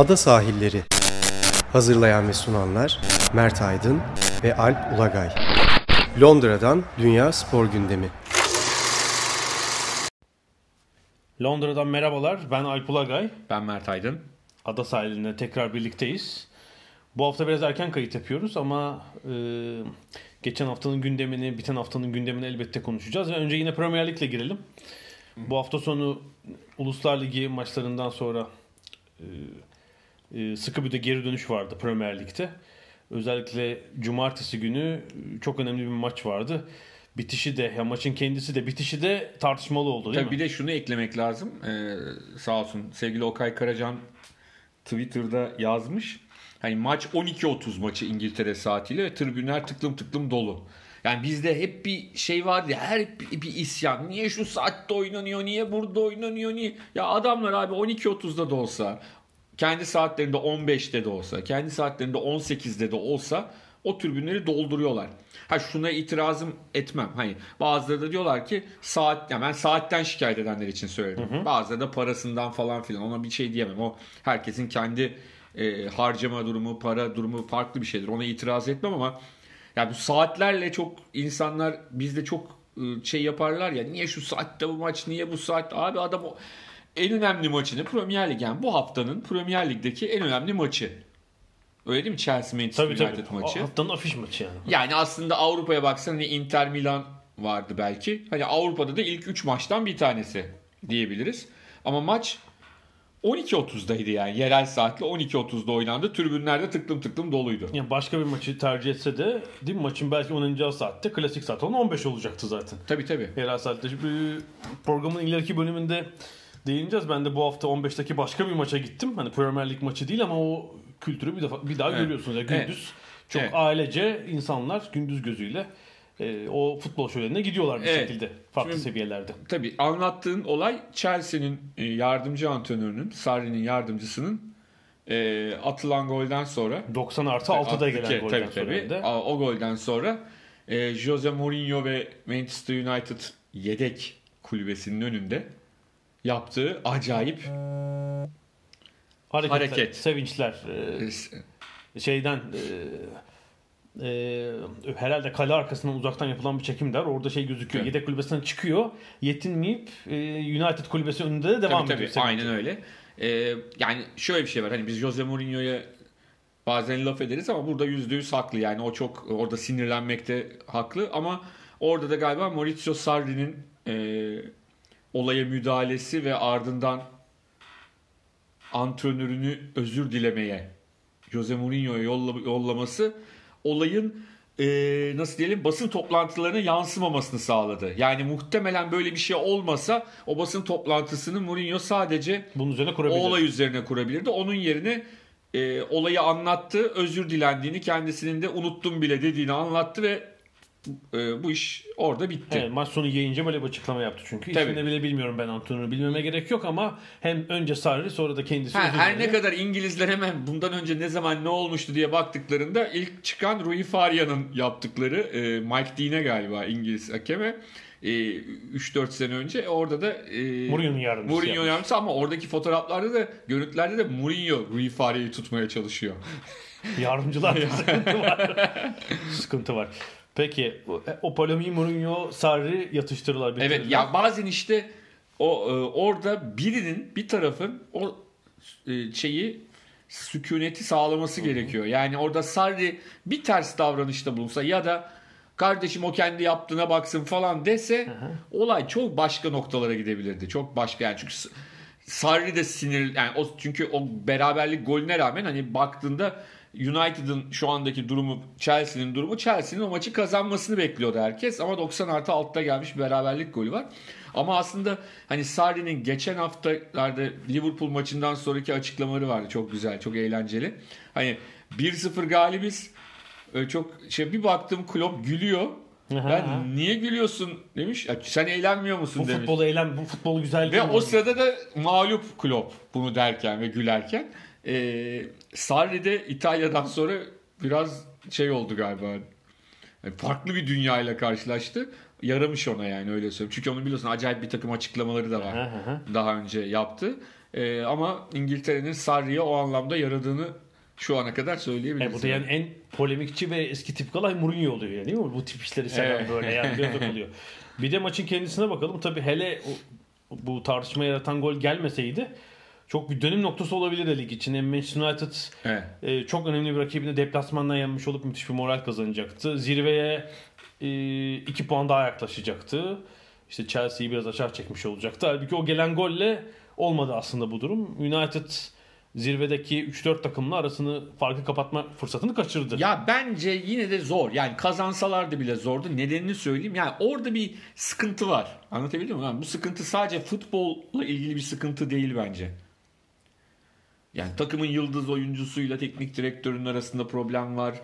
Ada Sahilleri Hazırlayan ve sunanlar Mert Aydın ve Alp Ulagay Londra'dan Dünya Spor Gündemi Londra'dan merhabalar. Ben Alp Ulagay. Ben Mert Aydın. Ada sahilinde tekrar birlikteyiz. Bu hafta biraz erken kayıt yapıyoruz ama e, geçen haftanın gündemini, biten haftanın gündemini elbette konuşacağız. Ve önce yine Premier Lig'le girelim. Bu hafta sonu Uluslar Ligi maçlarından sonra e, e, sıkı bir de geri dönüş vardı Premier Lig'de. Özellikle cumartesi günü çok önemli bir maç vardı. Bitişi de, ya maçın kendisi de bitişi de tartışmalı oldu değil Tabii mi? bir de şunu eklemek lazım. Ee, sağ olsun sevgili Okay Karacan Twitter'da yazmış. Hani maç 12.30 maçı İngiltere saatiyle ve tribünler tıklım tıklım dolu. Yani bizde hep bir şey vardı ya her bir, bir isyan. Niye şu saatte oynanıyor? Niye burada oynanıyor? Niye? Ya adamlar abi 12.30'da da olsa kendi saatlerinde 15'te de olsa, kendi saatlerinde 18'de de olsa o tribünleri dolduruyorlar. Ha şuna itirazım etmem. Hani bazıları da diyorlar ki saat ya ben saatten şikayet edenler için söyledim. Bazıları da parasından falan filan ona bir şey diyemem. O herkesin kendi e, harcama durumu, para durumu farklı bir şeydir. Ona itiraz etmem ama ya bu saatlerle çok insanlar bizde çok e, şey yaparlar ya niye şu saatte bu maç niye bu saat abi adam o en önemli maçını Premier Lig yani bu haftanın Premier Lig'deki en önemli maçı. Öyle değil mi Chelsea Manchester Tabii United tabii. maçı? Haftanın afiş maçı yani. Yani aslında Avrupa'ya baksan hani Inter Milan vardı belki. Hani Avrupa'da da ilk 3 maçtan bir tanesi diyebiliriz. Ama maç 12.30'daydı yani. Yerel saatle 12.30'da oynandı. Tribünlerde tıklım tıklım doluydu. Yani başka bir maçı tercih etse de değil mi? maçın belki oynanacağı saatte klasik saat olan 15 olacaktı zaten. Tabii tabii. Yerel saatte. Şimdi programın ileriki bölümünde değineceğiz. Ben de bu hafta 15'teki başka bir maça gittim. Hani Premier Lig maçı değil ama o kültürü bir defa bir daha Evet. görüyorsunuz. Yani gündüz Evet. çok Evet. ailece insanlar gündüz gözüyle e, o futbol şölenine gidiyorlar bir Evet. şekilde farklı Şimdi- seviyelerde. Tabii anlattığın olay Chelsea'nin e, yardımcı antrenörünün, Sarri'nin yardımcısının e, atılan golden sonra 90 artı 6'da gelen Tabii, golden tabii, sonra tabii. A- O golden sonra e, Jose Mourinho ve Manchester United yedek kulübesinin önünde yaptığı acayip Hareketler, hareket. sevinçler, e, şeyden e, e, herhalde kale arkasından uzaktan yapılan bir çekim der. Orada şey gözüküyor. Evet. Yedek kulübesinden çıkıyor. Yetinmeyip e, United kulübesi önünde de devam tabii, ediyor. tabii, aynen öyle. E, yani şöyle bir şey var. Hani biz Jose Mourinho'ya bazen laf ederiz ama burada yüzde yüz haklı. Yani o çok orada sinirlenmekte haklı ama orada da galiba Maurizio Sarri'nin e, olaya müdahalesi ve ardından antrenörünü özür dilemeye Jose Mourinho'ya yolla- yollaması olayın e, nasıl diyelim basın toplantılarına yansımamasını sağladı. Yani muhtemelen böyle bir şey olmasa o basın toplantısını Mourinho sadece Bunun üzerine o olay üzerine kurabilirdi. Onun yerine e, olayı anlattı, özür dilendiğini, kendisinin de unuttum bile dediğini anlattı ve e, bu iş orada bitti. Evet, maç sonu yayınca böyle bir açıklama yaptı çünkü. Tabii. İsmini bile bilmiyorum ben antrenörü. Bilmeme gerek yok ama hem önce Sarri sonra da kendisi Ha, her ne kadar İngilizler hemen bundan önce ne zaman ne olmuştu diye baktıklarında ilk çıkan Rui Faria'nın yaptıkları e, Mike Dean'e galiba İngiliz hakeme e, 3-4 sene önce orada da e, Mourinho'nun yardımcısı Mourinho yapmış. yardımcısı ama oradaki fotoğraflarda da görüntülerde de Mourinho Rui Faria'yı tutmaya çalışıyor. Yardımcılar sıkıntı var. sıkıntı var. Peki o- polemiği Mourinho, Sarri yatıştırırlar. Evet bitirirler. ya bazen işte o e, orada birinin bir tarafın o e, şeyi sükuneti sağlaması gerekiyor. Yani orada Sarri bir ters davranışta bulunsa ya da kardeşim o kendi yaptığına baksın falan dese olay çok başka noktalara gidebilirdi. Çok başka yani çünkü Sarri de sinir yani o çünkü o beraberlik golüne rağmen hani baktığında United'ın şu andaki durumu Chelsea'nin durumu Chelsea'nin o maçı kazanmasını bekliyordu herkes ama 90 artı altta gelmiş bir beraberlik golü var. Ama aslında hani Sarri'nin geçen haftalarda Liverpool maçından sonraki açıklamaları vardı çok güzel çok eğlenceli. Hani 1-0 galibiz Öyle çok şey bir baktım Klopp gülüyor. Ben niye gülüyorsun demiş. "Ya Sen eğlenmiyor musun bu demiş. futbolu eğlen, bu futbol güzel Ve o sırada da mağlup Klopp bunu derken ve gülerken. E, Sarri de İtalya'dan sonra biraz şey oldu galiba. Yani farklı bir dünyayla karşılaştı. Yaramış ona yani öyle söyleyeyim. Çünkü onu biliyorsun acayip bir takım açıklamaları da var. Daha önce yaptı. Ee, ama İngiltere'nin Sarri'ye o anlamda yaradığını şu ana kadar söyleyebiliriz. E bu da yani en polemikçi ve eski tip olay Mourinho oluyor yani değil mi? Bu tip işleri seven Evet. böyle yani oluyor. Bir de maçın kendisine bakalım. Tabii hele bu tartışma yaratan gol gelmeseydi çok bir dönüm noktası olabilir lig için. Hem Manchester United Evet. e, çok önemli bir rakibini deplasmandan yenmiş olup müthiş bir moral kazanacaktı. Zirveye e, iki puan daha yaklaşacaktı. İşte Chelsea'yi biraz aşağı çekmiş olacaktı. Halbuki o gelen golle olmadı aslında bu durum. United zirvedeki 3-4 takımla arasını farkı kapatma fırsatını kaçırdı. Ya bence yine de zor. Yani kazansalardı bile zordu. Nedenini söyleyeyim. Yani orada bir sıkıntı var. Anlatabildim mi? Yani bu sıkıntı sadece futbolla ilgili bir sıkıntı değil bence. Yani takımın yıldız oyuncusuyla teknik direktörün arasında problem var.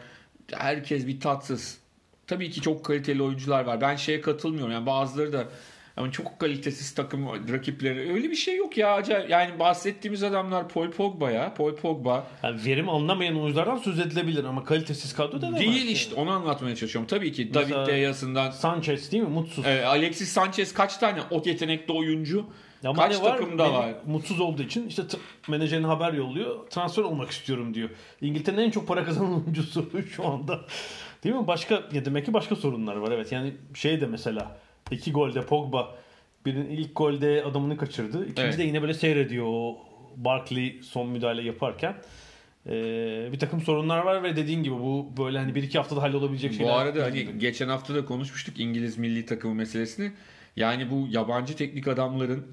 Herkes bir tatsız. Tabii ki çok kaliteli oyuncular var. Ben şeye katılmıyorum. Yani bazıları da ama çok kalitesiz takım rakipleri. Öyle bir şey yok ya. Yani bahsettiğimiz adamlar Paul Pogba ya. Paul Pogba. Yani verim alınamayan oyunculardan söz edilebilir ama kalitesiz kadro da Değil işte onu anlatmaya çalışıyorum. Tabii ki Mesela- David De Geya'sından Sanchez değil mi? Mutsuz. e, Alexis Sanchez kaç tane o yetenekli oyuncu Ama kaç var? takımda var. Mutsuz olduğu için işte menajerine haber yolluyor. Transfer olmak istiyorum diyor. İngiltere'nin en çok para kazanan oyuncusu şu anda. Değil mi? Başka ya demek ki başka sorunlar var. Evet yani şey de mesela iki golde Pogba birinin ilk golde adamını kaçırdı. İkinci Evet. de yine böyle seyrediyor o Barkley son müdahale yaparken. Ee, bir takım sorunlar var ve dediğin gibi bu böyle hani bir iki haftada hallolabilecek şeyler. Bu arada hani geçen hafta da konuşmuştuk İngiliz milli takımı meselesini. Yani bu yabancı teknik adamların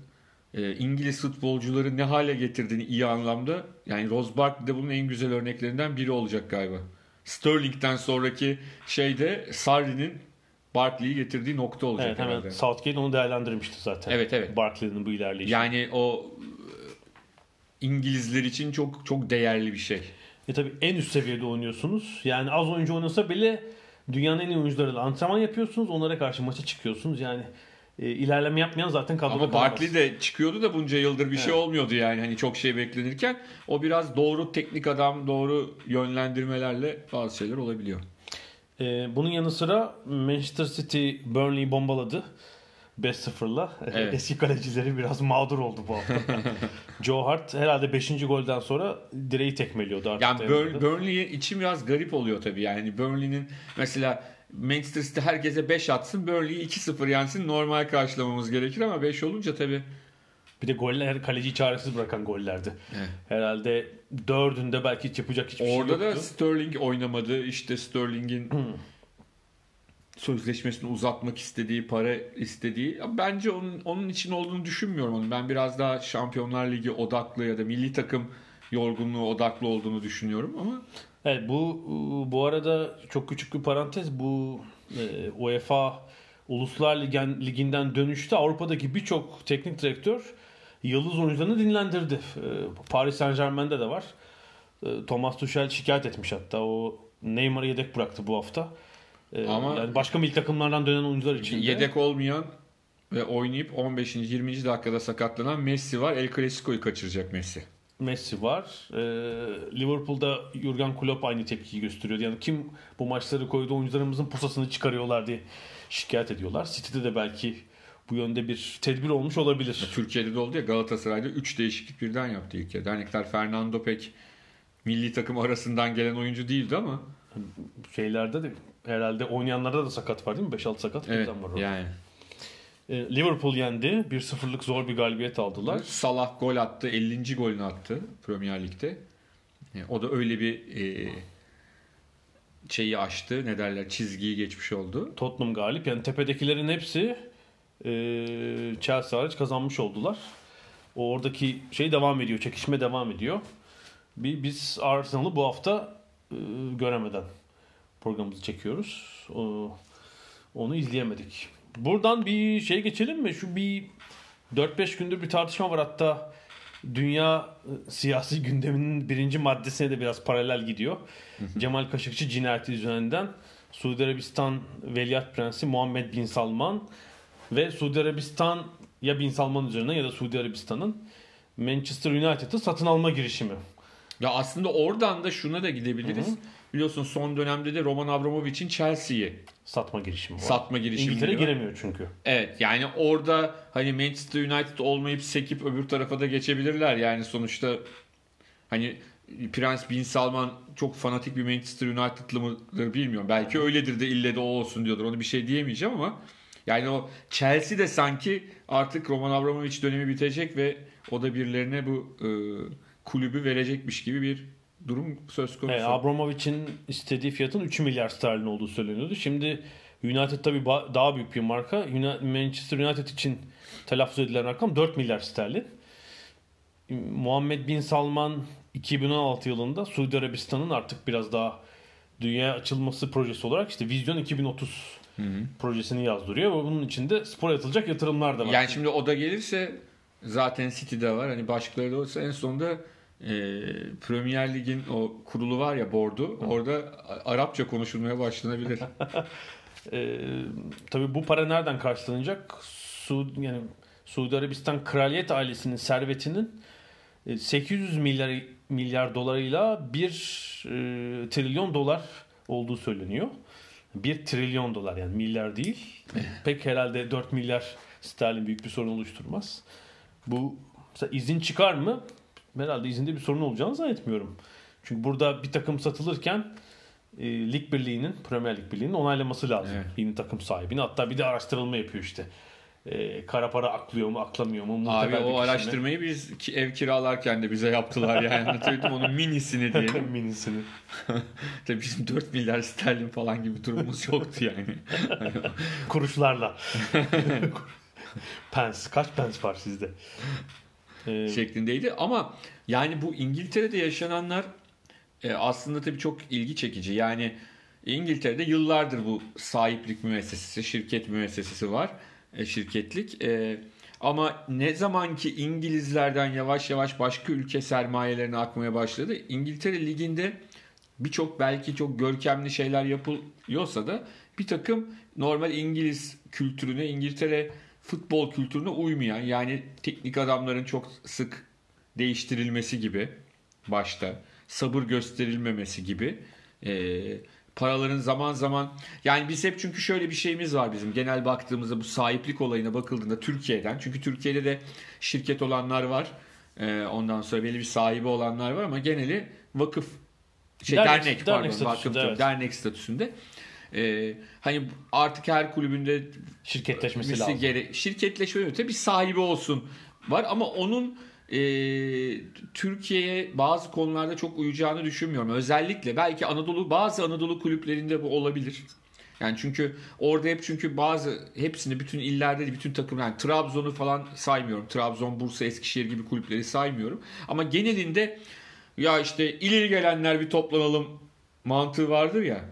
e, İngiliz futbolcuları ne hale getirdiğini iyi anlamda. Yani Rose Barkley de bunun en güzel örneklerinden biri olacak galiba. Sterling'den sonraki şeyde Sarri'nin Barkley'i getirdiği nokta olacak Evet herhalde. Southgate onu değerlendirmişti zaten. Evet, evet. Barkley'nin bu ilerleyişi. Yani o e, İngilizler için çok çok değerli bir şey. E tabi en üst seviyede oynuyorsunuz. Yani az oyuncu oynasa bile dünyanın en iyi oyuncularıyla antrenman yapıyorsunuz. Onlara karşı maça çıkıyorsunuz. Yani e, ilerleme yapmayan zaten kadroda Ama. Barkley de çıkıyordu da bunca yıldır bir şey Evet. olmuyordu yani hani çok şey beklenirken. O biraz doğru teknik adam, doğru yönlendirmelerle bazı şeyler olabiliyor. E, bunun yanı sıra Manchester City Burnley'i bombaladı. 5-0'la. Evet. Eski kalecileri biraz mağdur oldu bu hafta. Joe Hart herhalde 5. golden sonra direği tekmeliyordu artık. Yani Burnley için biraz garip oluyor tabii. Yani Burnley'nin mesela Manchester City herkese 5 atsın, Burnley'i 2-0 yensin normal karşılamamız gerekir ama 5 olunca tabii Bir de goller kaleciyi çaresiz bırakan gollerdi. Evet. Herhalde dördünde belki hiç yapacak hiçbir şey Orada yoktu. da Sterling oynamadı. İşte Sterling'in sözleşmesini uzatmak istediği, para istediği. Bence onun onun için olduğunu düşünmüyorum onun. Ben biraz daha Şampiyonlar Ligi odaklı ya da milli takım yorgunluğu odaklı olduğunu düşünüyorum ama Evet bu bu arada çok küçük bir parantez bu e, UEFA Uluslar Ligen, Ligi'nden dönüşte Avrupa'daki birçok teknik direktör yıldız oyuncularını dinlendirdi. E, Paris Saint Germain'de de var. E, Thomas Tuchel şikayet etmiş hatta o Neymar'ı yedek bıraktı bu hafta. E, Ama- yani başka milli takımlardan dönen oyuncular için de- yedek olmayan ve oynayıp 15. 20. dakikada sakatlanan Messi var. El Clasico'yu kaçıracak Messi. Messi var. Ee, Liverpool'da Jurgen Klopp aynı tepkiyi gösteriyordu. Yani kim bu maçları koydu oyuncularımızın pusasını çıkarıyorlar diye şikayet ediyorlar. City'de de belki bu yönde bir tedbir olmuş olabilir. Türkiye'de de oldu ya Galatasaray'da 3 değişiklik birden yaptı ilk kez. Dernekler Fernando pek milli takım arasından gelen oyuncu değildi ama Şeylerde de herhalde oynayanlarda da sakat var değil mi? 5-6 sakat evet, var orada. yani Liverpool yendi. 1-0'lık zor bir galibiyet aldılar. Salah gol attı. 50. golünü attı Premier Lig'de. Yani o da öyle bir e, şeyi aştı. Ne derler? Çizgiyi geçmiş oldu. Tottenham galip. Yani tepedekilerin hepsi e, Chelsea hariç kazanmış oldular. O oradaki şey devam ediyor. Çekişme devam ediyor. Bir, biz Arsenal'ı bu hafta e, göremeden programımızı çekiyoruz. O, onu izleyemedik. Buradan bir şey geçelim mi? Şu bir 4-5 gündür bir tartışma var hatta dünya e, siyasi gündeminin birinci maddesine de biraz paralel gidiyor. Cemal Kaşıkçı cinayeti üzerinden Suudi Arabistan Veliaht Prensi Muhammed Bin Salman ve Suudi Arabistan ya Bin Salman üzerinden ya da Suudi Arabistan'ın Manchester United'ı satın alma girişimi. Ya aslında oradan da şuna da gidebiliriz. Biliyorsun son dönemde de Roman Abramovich'in Chelsea'yi Satma girişimi var. satma girişimi İngiltere var. giremiyor çünkü. Evet yani orada hani Manchester United olmayıp sekip öbür tarafa da geçebilirler. Yani sonuçta hani Prens Bin Salman çok fanatik bir Manchester United'lı mıdır bilmiyorum. Belki öyledir de ille de o olsun diyordur. Onu bir şey diyemeyeceğim ama yani o Chelsea de sanki artık Roman Abramovich dönemi bitecek ve o da birilerine bu e, kulübü verecekmiş gibi bir durum söz konusu. Evet, Abramovich'in istediği fiyatın 3 milyar sterlin olduğu söyleniyordu. Şimdi United tabii ba- daha büyük bir marka. Manchester United için telaffuz edilen rakam 4 milyar sterlin. Muhammed Bin Salman 2016 yılında Suudi Arabistan'ın artık biraz daha dünya açılması projesi olarak işte Vizyon 2030 projesini yazdırıyor ve bunun içinde spor atılacak yatırımlar da var. Yani şimdi o da gelirse zaten City'de var. Hani başkaları da olsa en sonunda e, Premier Lig'in o kurulu var ya board'u. Orada Arapça konuşulmaya başlanabilir. Ee, tabii bu para nereden karşılanacak? Su, yani Suudi Arabistan kraliyet ailesinin servetinin e, 800 milyar milyar dolarıyla 1 e, trilyon dolar olduğu söyleniyor. 1 trilyon dolar yani milyar değil. Pek herhalde 4 milyar sterlin büyük bir sorun oluşturmaz. Bu mesela izin çıkar mı? Herhalde izinde bir sorun olacağını zannetmiyorum. Çünkü burada bir takım satılırken e, lig birliğinin, Premier Lig birliğinin onaylaması lazım. Evet. Yeni takım sahibini. Hatta bir de araştırılma yapıyor işte. E, kara para aklıyor mu, aklamıyor mu? Abi o mi? araştırmayı biz ki- ev kiralarken de bize yaptılar yani. Anlatabildim mi? onun minisini diyelim. minisini. Tabii bizim 4 milyar sterlin falan gibi durumumuz yoktu yani. Kuruşlarla. pence. Kaç pence var sizde? E, şeklindeydi ama yani bu İngiltere'de yaşananlar e, aslında tabii çok ilgi çekici. Yani İngiltere'de yıllardır bu sahiplik müessesesi, şirket müessesesi var. E, şirketlik. E, ama ne zaman ki İngilizlerden yavaş yavaş başka ülke sermayelerine akmaya başladı. İngiltere Ligi'nde birçok belki çok görkemli şeyler yapılıyorsa da bir takım normal İngiliz kültürüne, İngiltere futbol kültürüne uymayan yani teknik adamların çok sık değiştirilmesi gibi başta sabır gösterilmemesi gibi e, paraların zaman zaman yani biz hep çünkü şöyle bir şeyimiz var bizim genel baktığımızda bu sahiplik olayına bakıldığında Türkiye'den çünkü Türkiye'de de şirket olanlar var E, ondan sonra belli bir sahibi olanlar var ama geneli vakıf şey Dernek- dernek, dernek pardon statüsünde, vakıf evet. dernek statüsünde E, hani artık her kulübünde şirketleşmesi Mesi lazım. gere- şirketleşme öte bir sahibi olsun var ama onun e, Türkiye'ye bazı konularda çok uyacağını düşünmüyorum. Özellikle belki Anadolu bazı Anadolu kulüplerinde bu olabilir. Yani çünkü orada hep çünkü bazı hepsini bütün illerde de bütün takım yani Trabzon'u falan saymıyorum. Trabzon, Bursa, Eskişehir gibi kulüpleri saymıyorum. Ama genelinde ya işte ileri gelenler bir toplanalım mantığı vardır ya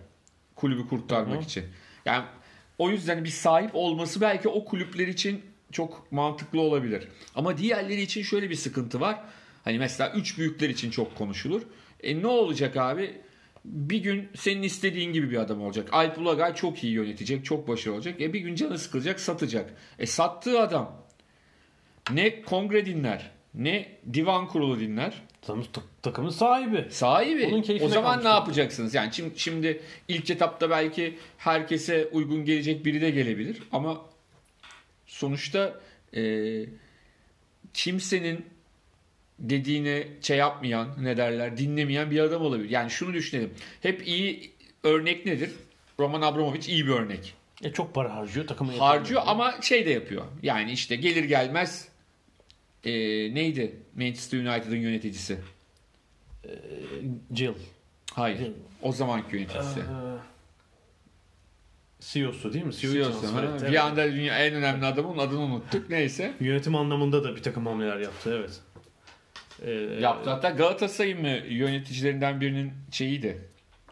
kulübü kurtarmak Hı hı. için. Yani o yüzden bir sahip olması belki o kulüpler için çok mantıklı olabilir. Ama diğerleri için şöyle bir sıkıntı var. Hani mesela üç büyükler için çok konuşulur. E ne olacak abi? Bir gün senin istediğin gibi bir adam olacak. Alp Ulagay çok iyi yönetecek, çok başarılı olacak. E bir gün canı sıkılacak, satacak. E sattığı adam ne kongre dinler, ne divan kurulu dinler. Takımın- Takımın sahibi. Sahibi. O zaman ne yapacaksınız? Yani şimdi, şimdi ilk etapta belki herkese uygun gelecek biri de gelebilir ama sonuçta e, kimsenin dediğine şey yapmayan ne derler dinlemeyen bir adam olabilir. Yani şunu düşünelim. Hep iyi örnek nedir? Roman Abramovich iyi bir örnek. E, çok para harcıyor takımı. Harcıyor ama şey de yapıyor. Yani işte gelir gelmez e, neydi Manchester United'ın yöneticisi? Jill. Hayır. Jill. O zamanki yöneticisi. CEO'su değil mi? CEO CEO'su, ha. etti, Bir evet. anda dünya en önemli adamın adını unuttuk. Neyse. Yönetim anlamında da bir takım hamleler yaptı evet. Ee, Yaptı. Hatta Galatasaray'ın mı yöneticilerinden birinin şeyiydi.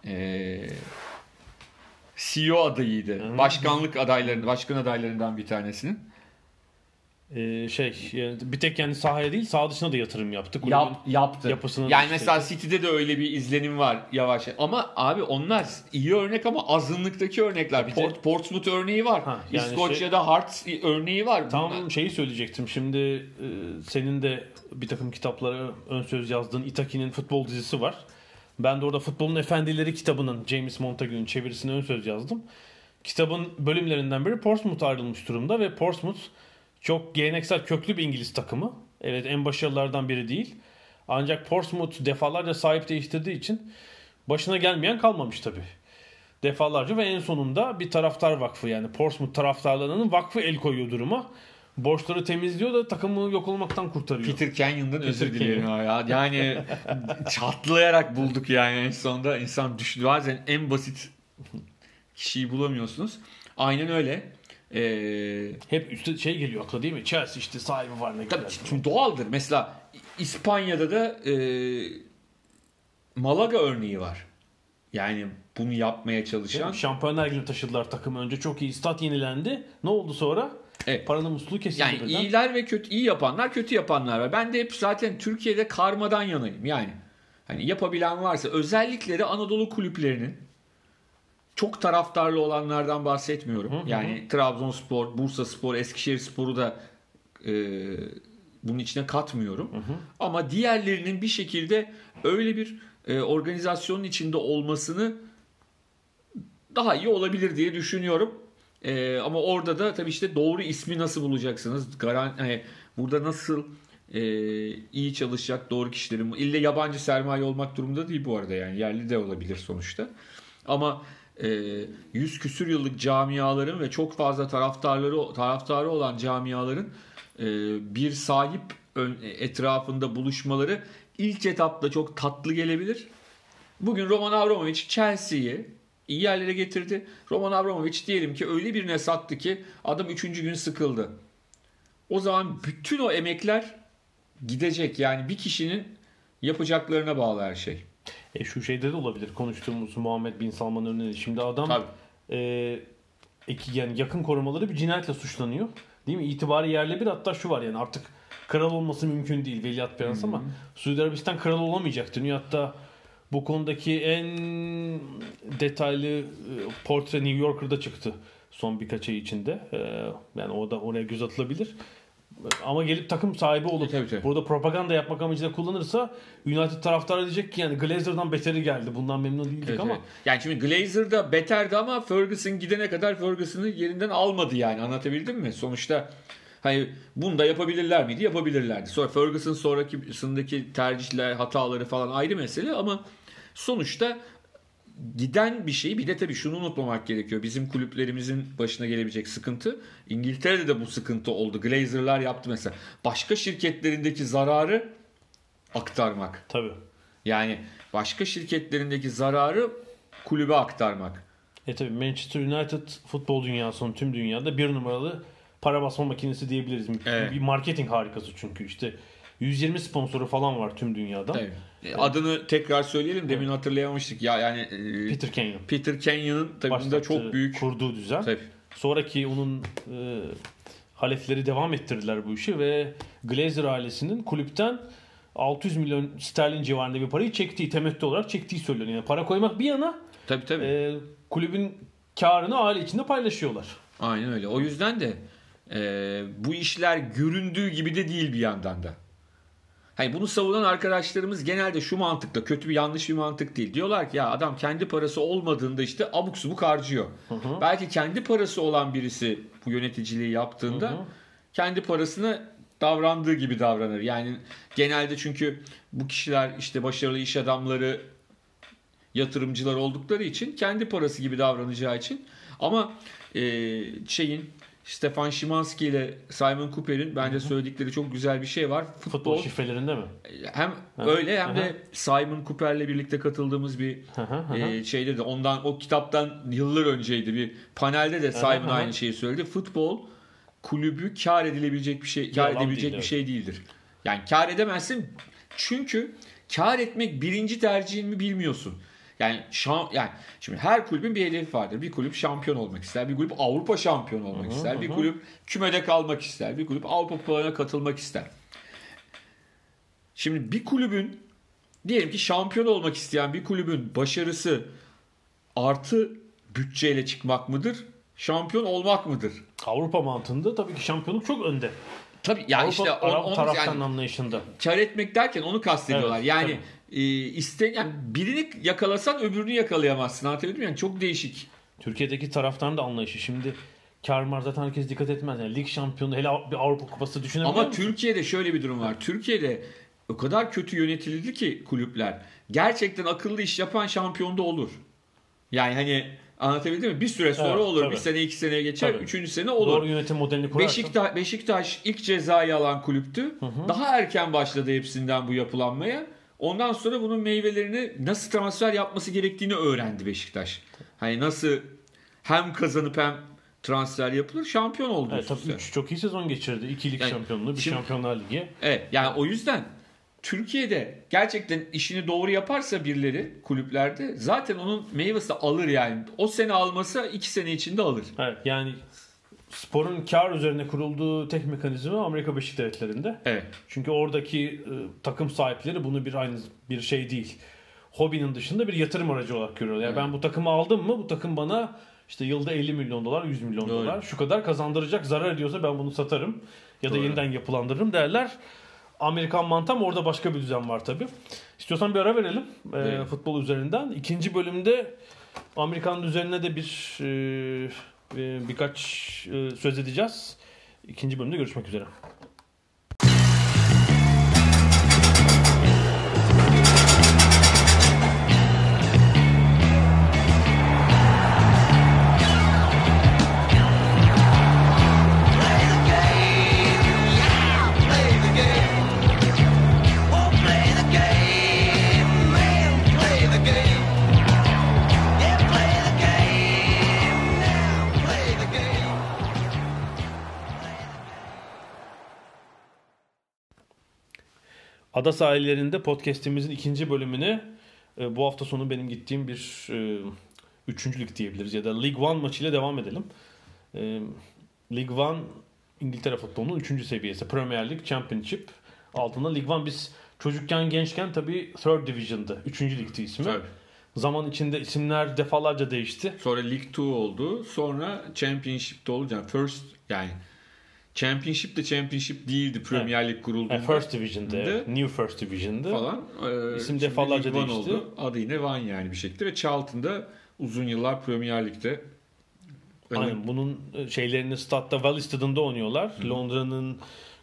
Ee, CEO adayıydı. Başkanlık adaylarından, başkan adaylarından bir tanesinin. E, şey yani bir tek yani sahaya değil sağ dışına da yatırım yaptı. Kulübün Yap, yaptı. yapısını yani da mesela City'de de öyle bir izlenim var yavaş. Ama abi onlar iyi örnek ama azınlıktaki örnekler. Bir de- Port, Portsmouth örneği var. Ha, yani şey- İskoçya'da Hearts örneği var. Tam Bunlar- şeyi söyleyecektim. Şimdi e, senin de bir takım kitaplara ön söz yazdığın Itaki'nin futbol dizisi var. Ben de orada Futbolun Efendileri kitabının James Montague'nin çevirisine ön söz yazdım. Kitabın bölümlerinden biri Portsmouth ayrılmış durumda ve Portsmouth çok geleneksel köklü bir İngiliz takımı. Evet en başarılılardan biri değil. Ancak Portsmouth defalarca sahip değiştirdiği için başına gelmeyen kalmamış tabii. Defalarca ve en sonunda bir taraftar vakfı yani Portsmouth taraftarlarının vakfı el koyuyor duruma. Borçları temizliyor da takımı yok olmaktan kurtarıyor. Peter Canyon'dan özür dilerim ya. Yani çatlayarak bulduk yani en sonunda insan düştü. Bazen en basit kişiyi bulamıyorsunuz. Aynen öyle. Ee, Hep üstte şey geliyor akla değil mi? Chelsea işte sahibi var ne tabii güzel. çünkü doğaldır. Mesela İspanya'da da e, Malaga örneği var. Yani bunu yapmaya çalışan. Şampiyonlar Ligi'ne taşıdılar takımı. Önce çok iyi stat yenilendi. Ne oldu sonra? Evet. Paranın musluğu kesildi. Yani birden. iyiler ve kötü iyi yapanlar, kötü yapanlar var. Ben de hep zaten Türkiye'de karmadan yanayım. Yani hani yapabilen varsa özellikle de Anadolu kulüplerinin çok taraftarlı olanlardan bahsetmiyorum. Yani Trabzonspor, Bursaspor, Eskişehirspor'u da e, bunun içine katmıyorum. Ama diğerlerinin bir şekilde öyle bir e, organizasyonun içinde olmasını daha iyi olabilir diye düşünüyorum. Ee, ama orada da tabii işte doğru ismi nasıl bulacaksınız? Garan hani burada nasıl e, iyi çalışacak doğru kişilerin ille yabancı sermaye olmak durumunda değil bu arada yani yerli de olabilir sonuçta. Ama e, yüz küsür yıllık camiaların ve çok fazla taraftarları taraftarı olan camiaların e, bir sahip etrafında buluşmaları ilk etapta çok tatlı gelebilir. Bugün Roman Abramovich Chelsea'yi iyi yerlere getirdi. Roman Abramovich diyelim ki öyle birine sattı ki adam 3. gün sıkıldı. O zaman bütün o emekler gidecek. Yani bir kişinin yapacaklarına bağlı her şey. E şu şeyde de olabilir. Konuştuğumuz Muhammed Bin Salman örneği. Şimdi adam Tabii. e, iki, yani yakın korumaları bir cinayetle suçlanıyor. Değil mi? İtibarı yerle bir hatta şu var yani artık kral olması mümkün değil veliaht prens ama Suudi Arabistan kral olamayacak deniyor. Hatta bu konudaki en detaylı e, portre New Yorker'da çıktı son birkaç ay içinde. E, yani o da oraya göz atılabilir. Ama gelip takım sahibi olup E, tabii, tabii. burada propaganda yapmak amacıyla kullanırsa United taraftarı diyecek ki yani Glazer'dan beteri geldi. Bundan memnun değildik Evet, ama evet. Yani şimdi Glazer da beterdi ama Ferguson gidene kadar Ferguson'ı yerinden almadı yani anlatabildim mi? Sonuçta hani bunu da yapabilirler miydi? Yapabilirlerdi. Sonra Ferguson sonrakisindeki tercihler, hataları falan ayrı mesele ama sonuçta giden bir şey bir de tabii şunu unutmamak gerekiyor. Bizim kulüplerimizin başına gelebilecek sıkıntı İngiltere'de de bu sıkıntı oldu. Glazer'lar yaptı mesela. Başka şirketlerindeki zararı aktarmak. tabii. Yani başka şirketlerindeki zararı kulübe aktarmak. E tabii Manchester United futbol dünyasının tüm dünyada bir numaralı para basma makinesi diyebiliriz. Evet. Bir marketing harikası çünkü işte 120 sponsoru falan var tüm dünyada. Evet. Adını tekrar söyleyelim. Demin hatırlayamamıştık. Ya yani e, Peter Kenyon. Peter Kenyon'un tabii bunda başlattığı, çok büyük kurduğu düzen. tabii. Sonraki onun e, halefleri devam ettirdiler bu işi ve Glazer ailesinin kulüpten 600 milyon sterlin civarında bir parayı çektiği, temettü olarak çektiği söyleniyor. Yani para koymak bir yana Tabii tabii. e, kulübün karını aile içinde paylaşıyorlar. Aynen öyle. O yüzden de e, bu işler göründüğü gibi de değil bir yandan da. Hani bunu savunan arkadaşlarımız genelde şu mantıkla kötü bir yanlış bir mantık değil. Diyorlar ki ya adam kendi parası olmadığında işte abuk subuk harcıyor. Belki kendi parası olan birisi bu yöneticiliği yaptığında kendi parasını davrandığı gibi davranır. Yani genelde çünkü bu kişiler işte başarılı iş adamları yatırımcılar oldukları için kendi parası gibi davranacağı için ama e, şeyin Stefan Szymanski ile Simon Cooper'in bence söyledikleri çok güzel bir şey var. Futbol Futbol şifrelerinde mi? hem öyle hem de Simon Cooper'le birlikte katıldığımız bir e, şeyde de ondan o kitaptan yıllar önceydi bir panelde de Simon hı hı. aynı şeyi söyledi. Futbol kulübü kar edilebilecek bir şey, kar Yalan edebilecek değil, bir evet. şey değildir. Yani kar edemezsin çünkü kar etmek birinci tercihin mi bilmiyorsun. Yani şam, yani şimdi her kulübün bir hedefi vardır. Bir kulüp şampiyon olmak ister, bir kulüp Avrupa şampiyonu olmak ister, bir kulüp kümede kalmak ister, bir kulüp Avrupa kupalarına katılmak ister. Şimdi bir kulübün diyelim ki şampiyon olmak isteyen bir kulübün başarısı artı bütçeyle çıkmak mıdır? Şampiyon olmak mıdır? Avrupa mantığında tabii ki şampiyonluk çok önde. Tabii ya Avrupa işte on, taraftan yani anlayışında. kar etmek derken onu kastediyorlar. Evet, yani tabii. E, iste yani birini yakalasan öbürünü yakalayamazsın. Anlatabildim yani çok değişik. Türkiye'deki taraftarın da anlayışı. Şimdi Karmar zaten herkes dikkat etmez. Yani lig şampiyonu hele bir Avrupa Kupası düşünebiliyor Ama musun? Türkiye'de şöyle bir durum var. Türkiye'de o kadar kötü yönetildi ki kulüpler. Gerçekten akıllı iş yapan şampiyon da olur. Yani hani anlatabildim mi? Bir süre sonra Evet, olur. tabii. Bir sene iki seneye geçer. Tabii. Üçüncü sene olur. Doğru yönetim modelini kurarsan. Beşiktaş, Beşiktaş ilk cezayı alan kulüptü. Daha erken başladı hepsinden bu yapılanmaya. Ondan sonra bunun meyvelerini nasıl transfer yapması gerektiğini öğrendi Beşiktaş. Hani nasıl hem kazanıp hem transfer yapılır şampiyon oldu. Evet, tabii üste. üç çok iyi sezon geçirdi. İki lig Yani şampiyonluğu, bir şimdi- şampiyonlar ligi. Evet yani o yüzden Türkiye'de gerçekten işini doğru yaparsa birileri kulüplerde zaten onun meyvesi alır yani. O sene almasa iki sene içinde alır. Evet, yani sporun kar üzerine kurulduğu tek mekanizma Amerika Birleşik Devletleri'nde. Evet. Çünkü oradaki e, takım sahipleri bunu bir aynı bir şey değil. Hobinin dışında bir yatırım aracı olarak görüyorlar. Yani ben bu takımı aldım mı bu takım bana işte yılda 50 milyon dolar, 100 milyon Doğru. dolar şu kadar kazandıracak zarar ediyorsa ben bunu satarım ya da Doğru. yeniden yapılandırırım derler. Amerikan mantam orada başka bir düzen var tabi. İstiyorsan bir ara verelim e, futbol üzerinden. İkinci bölümde Amerikan üzerine de bir e, birkaç e, söz edeceğiz. İkinci bölümde görüşmek üzere. Ada sahillerinde podcast'imizin ikinci bölümüne e, bu hafta sonu benim gittiğim bir e, üçüncülük diyebiliriz ya da League One maçıyla devam edelim. E, League One İngiltere futbolunun üçüncü seviyesi. Premier League, Championship. Altında League One biz çocukken gençken tabii Third Division'dı. Üçüncü ligdi ismi. Tabii. Zaman içinde isimler defalarca değişti. Sonra League 2 oldu. Sonra Championship'te yani first yani Championship de Championship değildi Premier Lig kurulduğunda. Yani First Division'dı. New First Division'dı. falan. Ee, İsim defalarca değişti. Oldu. Adı yine Van yani bir şekilde ve Charlton'da uzun yıllar Premier Lig'de Aynen bunun şeylerini statta Valley Stadında oynuyorlar. Londra'nın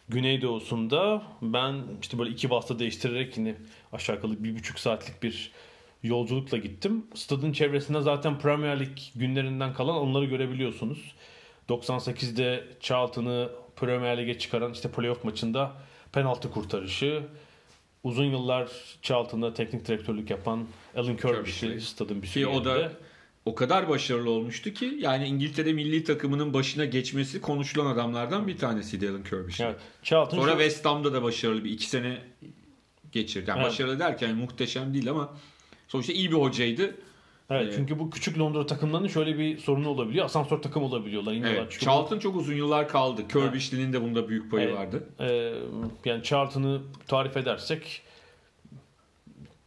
güneydoğusunda. Ben işte böyle iki basta değiştirerek yine aşağı yukarı bir buçuk saatlik bir yolculukla gittim. Stadın çevresinde zaten Premier Lig günlerinden kalan onları görebiliyorsunuz. 98'de Charlton'ı Premier Lig'e çıkaran işte playoff maçında penaltı kurtarışı. Uzun yıllar Charlton'da teknik direktörlük yapan Alan Kirbish'i. stadın bir ki o da o kadar başarılı olmuştu ki yani İngiltere milli takımının başına geçmesi konuşulan adamlardan bir tanesiydi Alan Kirby's. Evet, Charlton Sonra şu- West Ham'da da başarılı bir iki sene geçirdi. Yani Evet. başarılı derken muhteşem değil ama sonuçta iyi bir hocaydı. Evet Ee, çünkü bu küçük Londra takımlarının şöyle bir sorunu olabiliyor. Asansör takım olabiliyorlar. iniyorlar, Evet. Charlton çok uzun yıllar kaldı. Kirbish'linin de bunda büyük payı Evet. vardı. Ee, yani Charlton'ı tarif edersek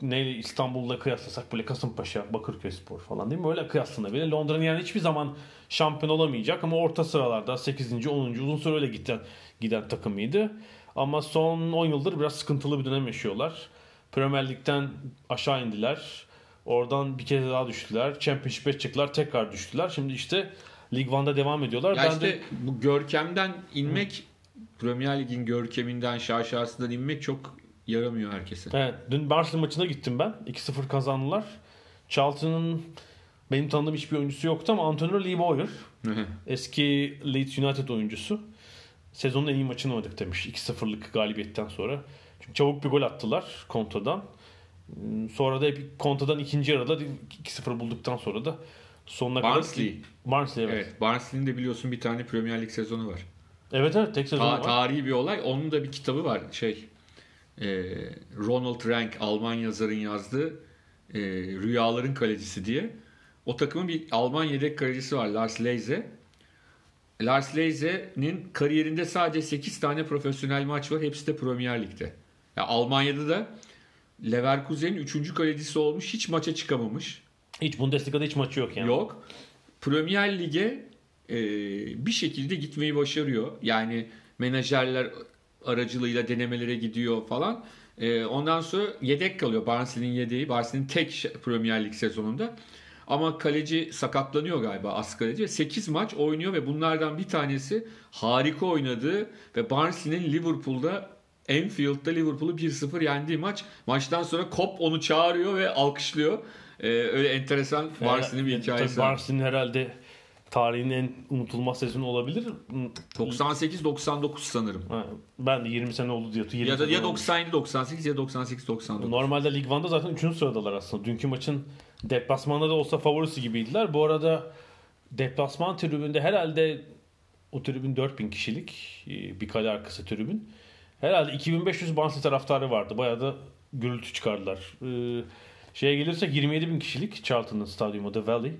neyle İstanbul'la kıyaslasak böyle Kasımpaşa, Bakırköy Spor falan değil mi? Öyle kıyaslanabilir. Londra'nın yani hiçbir zaman şampiyon olamayacak ama orta sıralarda 8. 10. uzun süre öyle giden, giden takımıydı. Ama son 10 yıldır biraz sıkıntılı bir dönem yaşıyorlar. Premier Lig'den aşağı indiler. Oradan bir kez daha düştüler. Championship'e çıktılar. Tekrar düştüler. Şimdi işte League One'da devam ediyorlar. Ya ben işte de bu görkemden inmek Premier Lig'in görkeminden şaşasından inmek çok yaramıyor herkese. Evet, dün Barcelona maçına gittim ben. 2-0 kazandılar. Charlton'ın benim tanıdığım hiçbir oyuncusu yoktu ama Antonio Lee Bowyer eski Leeds United oyuncusu sezonun en iyi maçını oynadık demiş 2-0'lık galibiyetten sonra. Çünkü çabuk bir gol attılar kontradan. Sonra da hep kontradan ikinci yarıda 2-0 bulduktan sonra da sonuna Barnsley. kadar Barnsley evet. Evet. Barnsley'nin de biliyorsun bir tane Premier Lig sezonu var. Evet evet tek sezon Ta- var. tarihi bir olay. Onun da bir kitabı var. Şey e, Ronald Rank Alman yazarın yazdığı e, Rüyaların Kalecisi diye. O takımın bir Alman yedek kalecisi var Lars Leize. Lars Leize'nin kariyerinde sadece 8 tane profesyonel maç var. Hepsi de Premier Lig'de. Ya Almanya'da da Leverkusen'in 3. kalecisi olmuş. Hiç maça çıkamamış. Hiç Bundesliga'da hiç maçı yok yani. Yok. Premier Lig'e e, bir şekilde gitmeyi başarıyor. Yani menajerler aracılığıyla denemelere gidiyor falan. E, ondan sonra yedek kalıyor. Barnsley'nin yedeği. Barnsley'nin tek Premier Lig sezonunda. Ama kaleci sakatlanıyor galiba as kaleci. 8 maç oynuyor ve bunlardan bir tanesi harika oynadığı ve Barnsley'nin Liverpool'da Anfield'da Liverpool'u 1-0 yendiği maç. Maçtan sonra Kop onu çağırıyor ve alkışlıyor. Ee, öyle enteresan Barnsley'nin bir hikayesi Barnsley'nin herhalde tarihin en unutulmaz sezonu olabilir. 98-99 sanırım. Ha, ben de 20 sene oldu diyor. 20 Ya da ya olmuş. 97-98 ya 98-99. Normalde Lig 1'da zaten 3. sıradalar aslında. Dünkü maçın deplasmanda da olsa favorisi gibiydiler. Bu arada deplasman tribünde herhalde o tribün 4000 kişilik e, bir kale arkası tribün. Herhalde 2500 Barnsley taraftarı vardı. Bayağı da gürültü çıkardılar. Ee, şeye gelirsek 27 bin kişilik Charlton'ın stadyumu The Valley.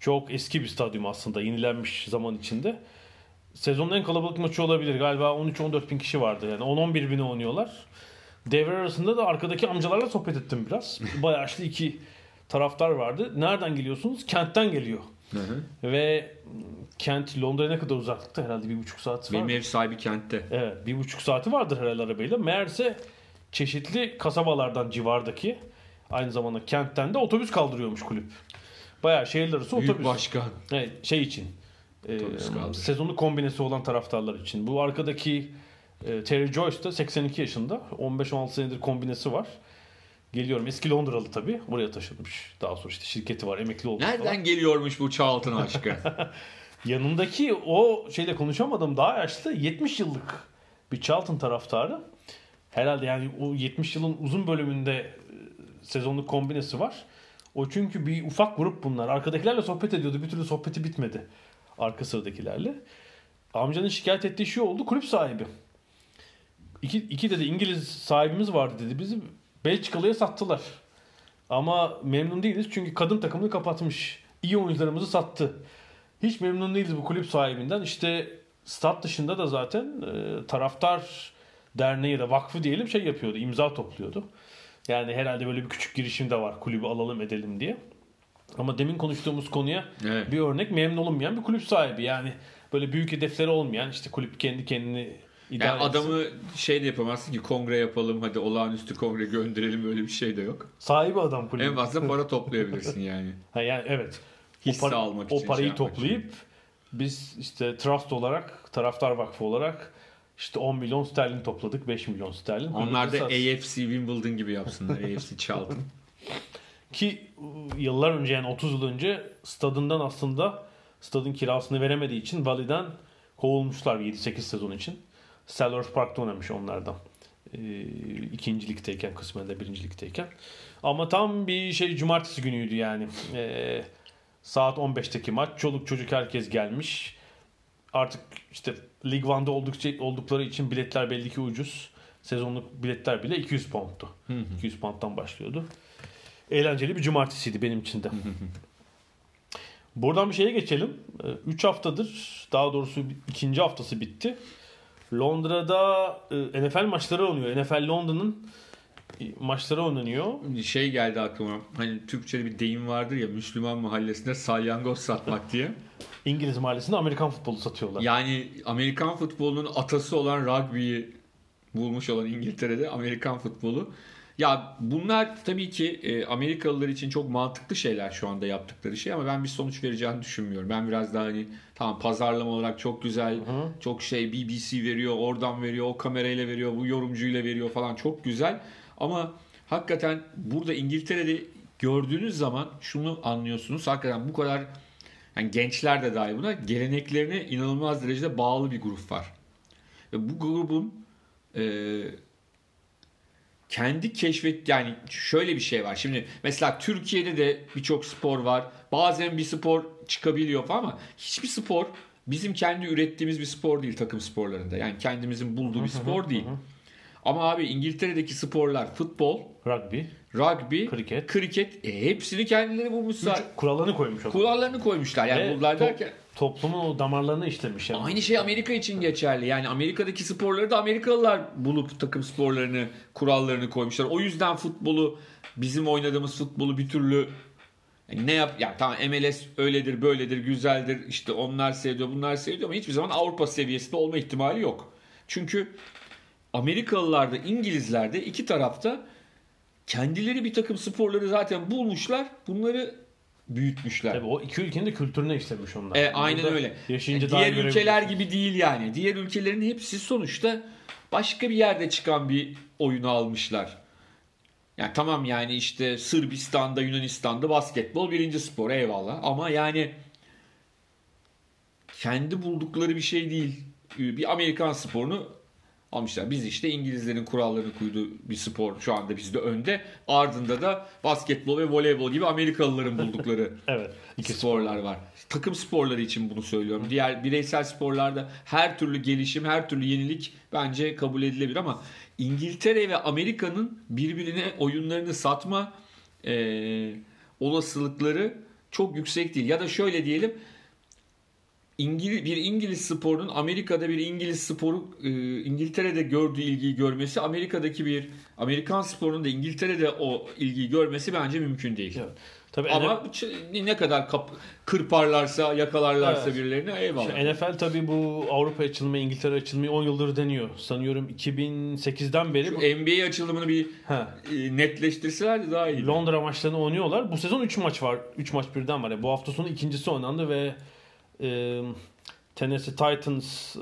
Çok eski bir stadyum aslında. Yenilenmiş zaman içinde. Sezonun en kalabalık maçı olabilir. Galiba 13-14 bin kişi vardı. Yani 10-11 bine oynuyorlar. Devre arasında da arkadaki amcalarla sohbet ettim biraz. Bayağı yaşlı iki taraftar vardı. Nereden geliyorsunuz? Kent'ten geliyor. Hı hı. Ve Kent Londra'ya ne kadar uzaklıkta? Herhalde bir buçuk saat var. Benim ev sahibi kentte. Evet bir buçuk saati vardır herhalde arabayla. Meğerse çeşitli kasabalardan civardaki aynı zamanda kentten de otobüs kaldırıyormuş kulüp. Bayağı şehirler arası Büyük otobüs. başkan. Evet, şey için. e, Otobüs kaldırıyor. sezonu kombinesi olan taraftarlar için. Bu arkadaki e, Terry Joyce da 82 yaşında. 15-16 senedir kombinesi var. Geliyorum. Eski Londralı tabii. Buraya taşınmış. Daha sonra işte şirketi var. Emekli falan. Nereden geliyormuş bu Charlton aşkı? Yanındaki o şeyle konuşamadım daha yaşlı 70 yıllık bir Charlton taraftarı. Herhalde yani o 70 yılın uzun bölümünde e, sezonluk kombinesi var. O çünkü bir ufak grup bunlar. Arkadakilerle sohbet ediyordu. Bir türlü sohbeti bitmedi. Arka sıradakilerle. Amcanın şikayet ettiği şey oldu. Kulüp sahibi. İki, iki dedi İngiliz sahibimiz vardı dedi. Bizi Belçikalı'ya sattılar. Ama memnun değiliz çünkü kadın takımını kapatmış. İyi oyuncularımızı sattı. Hiç memnun değiliz bu kulüp sahibinden. İşte stat dışında da zaten e, taraftar derneği ya da vakfı diyelim şey yapıyordu. imza topluyordu. Yani herhalde böyle bir küçük girişim de var kulübü alalım edelim diye. Ama demin konuştuğumuz konuya Evet. bir örnek memnun olunmayan bir kulüp sahibi. Yani böyle büyük hedefleri olmayan işte kulüp kendi kendini idare Yani etsin. adamı şey de yapamazsın ki kongre yapalım hadi olağanüstü kongre gönderelim öyle bir şey de yok. sahibi adam kulübü. En fazla para toplayabilirsin yani. Ha yani evet. Hisse o, para- almak o için, parayı şey toplayıp biz işte trust olarak taraftar vakfı olarak işte 10 milyon sterlin topladık 5 milyon sterlin. Onlar da AFC Wimbledon gibi yapsınlar. AFC Charlton. Ki ıı, yıllar önce yani 30 yıl önce stadından aslında stadın kirasını veremediği için Valley'den kovulmuşlar 7-8 sezon için. Selhurst Park'ta oynamış onlardan. Ee, ikinci ligdeyken kısmen de birinci ligdeyken. Ama tam bir şey cumartesi günüydü yani. Ee, saat 15'teki maç. Çoluk çocuk herkes gelmiş. Artık işte Lig 1'da oldukça oldukları için biletler belli ki ucuz. Sezonluk biletler bile 200 pound'tu. 200 pound'dan başlıyordu. Eğlenceli bir cumartesiydi benim için de. Buradan bir şeye geçelim. 3 haftadır daha doğrusu ikinci haftası bitti. Londra'da e, NFL maçları oynuyor. NFL London'ın e, maçları oynanıyor. Şey geldi aklıma. Hani Türkçe'de bir deyim vardır ya Müslüman mahallesinde salyangoz satmak diye. İngiliz mahallesinde Amerikan futbolu satıyorlar. Yani Amerikan futbolunun atası olan rugby'yi bulmuş olan İngiltere'de Amerikan futbolu. Ya bunlar tabii ki e, Amerikalılar için çok mantıklı şeyler şu anda yaptıkları şey ama ben bir sonuç vereceğini düşünmüyorum. Ben biraz daha hani tamam pazarlama olarak çok güzel, çok şey BBC veriyor, oradan veriyor, o kamerayla veriyor, bu yorumcuyla veriyor falan çok güzel. Ama hakikaten burada İngiltere'de gördüğünüz zaman şunu anlıyorsunuz. Hakikaten bu kadar yani gençler de dahil buna geleneklerine inanılmaz derecede bağlı bir grup var. Ve bu grubun e, kendi keşfet yani şöyle bir şey var. Şimdi mesela Türkiye'de de birçok spor var. Bazen bir spor çıkabiliyor falan ama hiçbir spor bizim kendi ürettiğimiz bir spor değil takım sporlarında. Yani kendimizin bulduğu bir spor değil. Ama abi İngiltere'deki sporlar futbol, Rugby. rugby, Kriket. kriket e, hepsini kendileri bulmuşlar. Kurallarını koymuş adam. Kurallarını koymuşlar. Yani Ve bunlar top- derken Toplumun o damarlarını işlemiş. Yani. Aynı şey Amerika için geçerli. Yani Amerika'daki sporları da Amerikalılar bulup takım sporlarını, kurallarını koymuşlar. O yüzden futbolu bizim oynadığımız futbolu bir türlü yani ne yap ya tamam MLS öyledir, böyledir, güzeldir. İşte onlar seviyor, bunlar seviyor ama hiçbir zaman Avrupa seviyesinde olma ihtimali yok. Çünkü Amerikalılar da İngilizler de iki tarafta kendileri bir takım sporları zaten bulmuşlar. Bunları büyütmüşler. Tabii o iki ülkenin de kültürüne işlemiş onlar. E, aynen Burada öyle. Yaşayınca E, Diğer ülkeler gibi değil yani. Diğer ülkelerin hepsi sonuçta başka bir yerde çıkan bir oyunu almışlar. Yani tamam yani işte Sırbistan'da, Yunanistan'da basketbol birinci spor eyvallah. Ama yani kendi buldukları bir şey değil. Bir Amerikan sporunu almışlar. Biz işte İngilizlerin kurallarını koyduğu bir spor şu anda bizde önde. Ardında da basketbol ve voleybol gibi Amerikalıların buldukları Evet. İki sporlar var. Takım sporları için bunu söylüyorum. Diğer bireysel sporlarda her türlü gelişim, her türlü yenilik bence kabul edilebilir ama İngiltere ve Amerika'nın birbirine oyunlarını satma e, olasılıkları çok yüksek değil. Ya da şöyle diyelim İngiliz, bir İngiliz sporunun Amerika'da bir İngiliz sporu e, İngiltere'de gördüğü ilgiyi görmesi Amerika'daki bir Amerikan sporunun da İngiltere'de o ilgiyi görmesi bence mümkün değil. Evet. Tabii Ama NFL ne kadar kap- kırparlarsa, yakalarlarsa Evet. birilerini eyvallah. Şimdi NFL tabii bu Avrupa açılımı, İngiltere açılımı 10 yıldır deniyor. Sanıyorum 2008'den beri bu- NBA açılımını bir Ha. e, netleştirselerdi daha iyi. Londra maçlarını oynuyorlar. Bu sezon 3 maç var. 3 maç birden var. Yani bu hafta sonu ikincisi oynandı ve e, Tennessee Titans e,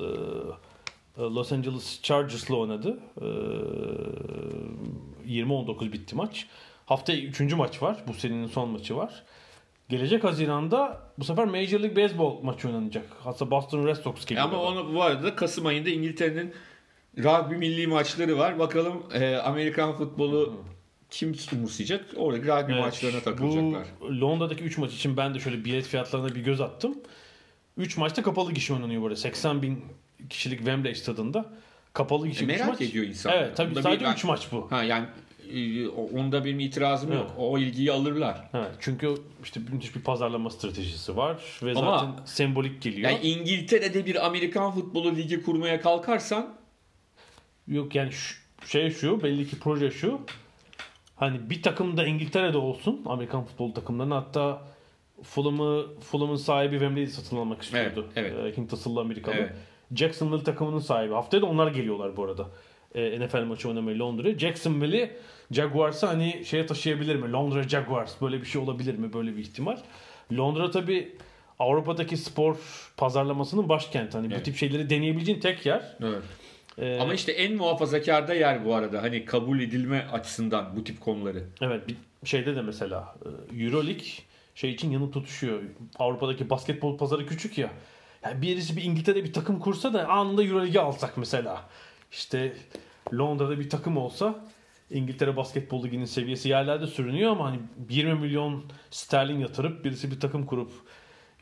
Los Angeles Chargers'la oynadı. E, 20-19 bitti maç. Haftaya 3. maç var. Bu serinin son maçı var. Gelecek Haziran'da bu sefer Major League Baseball maçı oynanacak. Hatta Boston Red Sox geliyor. Ama onu bu arada Kasım ayında İngiltere'nin rugby milli maçları var. Bakalım e, Amerikan futbolu kim umursayacak? Oradaki rugby Evet, maçlarına takılacaklar. Bu Londra'daki 3 maç için ben de şöyle bilet fiyatlarına bir göz attım. 3 maçta kapalı gişe oynanıyor böyle. 80 bin kişilik Wembley stadında. Kapalı gişe E, merak maç. ediyor insanlar. Evet tabii Bunda sadece bir- ben- 3 maç bu. Ha yani e, onda benim itirazım Evet. yok. O ilgiyi alırlar. Evet, çünkü işte müthiş bir pazarlama stratejisi var ve Ama- zaten sembolik geliyor. Yani İngiltere'de bir Amerikan futbolu ligi kurmaya kalkarsan Yok yani şu, şey şu belli ki proje şu. Hani bir takım da İngiltere'de olsun Amerikan futbol takımlarının hatta Fulham'ı Fulham'ın sahibi Wembley'i satın almak istiyordu. Evet, evet. Ee, Hint asıllı Amerikalı. Evet. Jacksonville takımının sahibi. Haftaya da onlar geliyorlar bu arada. Ee, NFL maçı oynamaya Londra'ya. Jacksonville'i Jaguars'a hani şeye taşıyabilir mi? Londra Jaguars böyle bir şey olabilir mi? Böyle bir ihtimal. Londra tabi Avrupa'daki spor pazarlamasının başkenti. Hani bu Evet. tip şeyleri deneyebileceğin tek yer. evet. Ee, Ama işte en muhafazakar da yer bu arada. Hani kabul edilme açısından bu tip konuları. Evet bir şeyde de mesela e, Euroleague şey için yanıp tutuşuyor. Avrupa'daki basketbol pazarı küçük ya. Yani birisi bir İngiltere'de bir takım kursa da anında Euroleague'i alsak mesela. İşte Londra'da bir takım olsa İngiltere Basketbol Ligi'nin seviyesi yerlerde sürünüyor ama hani 20 milyon sterlin yatırıp birisi bir takım kurup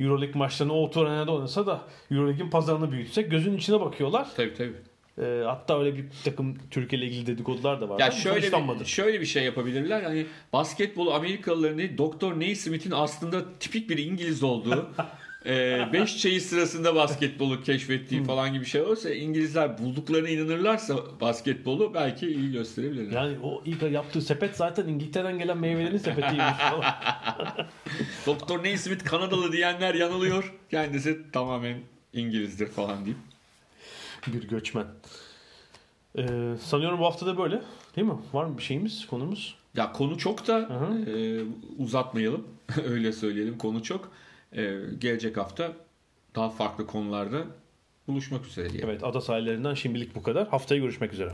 Euroleague maçlarını o arenada oynasa da Euroleague'in pazarını büyütsek gözünün içine bakıyorlar. Tabii tabii. E, hatta öyle bir takım Türkiye ile ilgili dedikodular da var. Ya şöyle bir, şöyle bir şey yapabilirler. Hani basketbolu Amerikalıların değil, Doktor Naismith'in aslında tipik bir İngiliz olduğu 5 çayı sırasında basketbolu keşfettiği falan gibi şey olursa İngilizler bulduklarına inanırlarsa basketbolu belki iyi gösterebilirler. Yani o ilk yaptığı sepet zaten İngiltere'den gelen meyvelerin sepetiymiş falan. Doktor Naismith Kanadalı diyenler yanılıyor. Kendisi tamamen İngilizdir falan deyip. Bir göçmen. Ee, sanıyorum bu hafta da böyle. Değil mi? Var mı bir şeyimiz, konumuz? Ya konu çok da e, uzatmayalım. Öyle söyleyelim. Konu çok. E, gelecek hafta daha farklı konularda buluşmak üzere diyelim. Evet, ada sahillerinden şimdilik bu kadar. Haftaya görüşmek üzere.